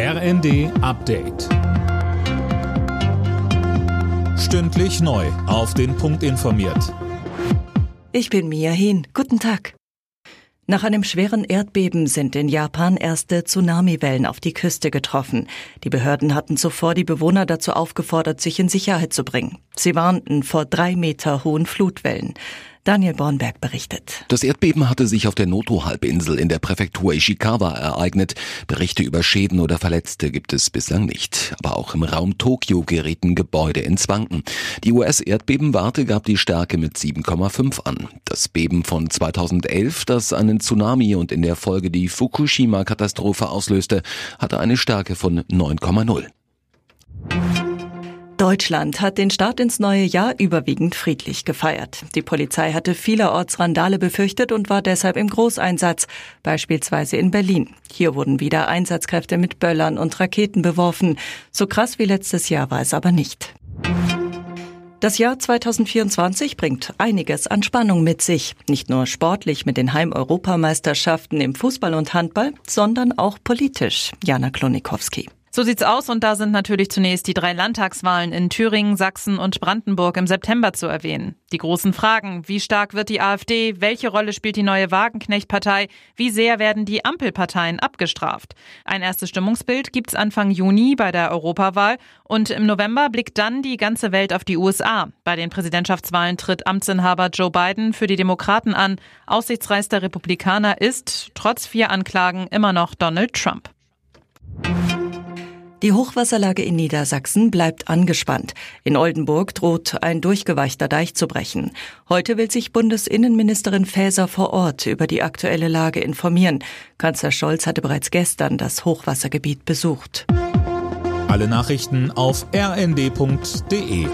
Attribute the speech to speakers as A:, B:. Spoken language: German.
A: RND Update. Stündlich neu. Auf den Punkt informiert.
B: Ich bin Mia Hin. Guten Tag. Nach einem schweren Erdbeben sind in Japan erste Tsunamiwellen auf die Küste getroffen. Die Behörden hatten zuvor die Bewohner dazu aufgefordert, sich in Sicherheit zu bringen. Sie warnten vor drei Meter hohen Flutwellen. Daniel Bornberg berichtet.
C: Das Erdbeben hatte sich auf der Noto-Halbinsel in der Präfektur Ishikawa ereignet. Berichte über Schäden oder Verletzte gibt es bislang nicht. Aber auch im Raum Tokio gerieten Gebäude ins Wanken. Die US-Erdbebenwarte gab die Stärke mit 7,5 an. Das Beben von 2011, das einen Tsunami und in der Folge die Fukushima-Katastrophe auslöste, hatte eine Stärke von 9,0.
B: Deutschland hat den Start ins neue Jahr überwiegend friedlich gefeiert. Die Polizei hatte vielerorts Randale befürchtet und war deshalb im Großeinsatz, beispielsweise in Berlin. Hier wurden wieder Einsatzkräfte mit Böllern und Raketen beworfen. So krass wie letztes Jahr war es aber nicht. Das Jahr 2024 bringt einiges an Spannung mit sich. Nicht nur sportlich mit den Heimeuropameisterschaften im Fußball und Handball, sondern auch politisch. Jana Klonikowski.
D: So sieht's aus und da sind natürlich zunächst die drei Landtagswahlen in Thüringen, Sachsen und Brandenburg im September zu erwähnen. Die großen Fragen, wie stark wird die AfD, welche Rolle spielt die neue Wagenknecht-Partei, wie sehr werden die Ampelparteien abgestraft. Ein erstes Stimmungsbild gibt's Anfang Juni bei der Europawahl und im November blickt dann die ganze Welt auf die USA. Bei den Präsidentschaftswahlen tritt Amtsinhaber Joe Biden für die Demokraten an. Aussichtsreichster Republikaner ist, trotz vier Anklagen, immer noch Donald Trump.
B: Die Hochwasserlage in Niedersachsen bleibt angespannt. In Oldenburg droht ein durchgeweichter Deich zu brechen. Heute will sich Bundesinnenministerin Faeser vor Ort über die aktuelle Lage informieren. Kanzler Scholz hatte bereits gestern das Hochwassergebiet besucht.
A: Alle Nachrichten auf rnd.de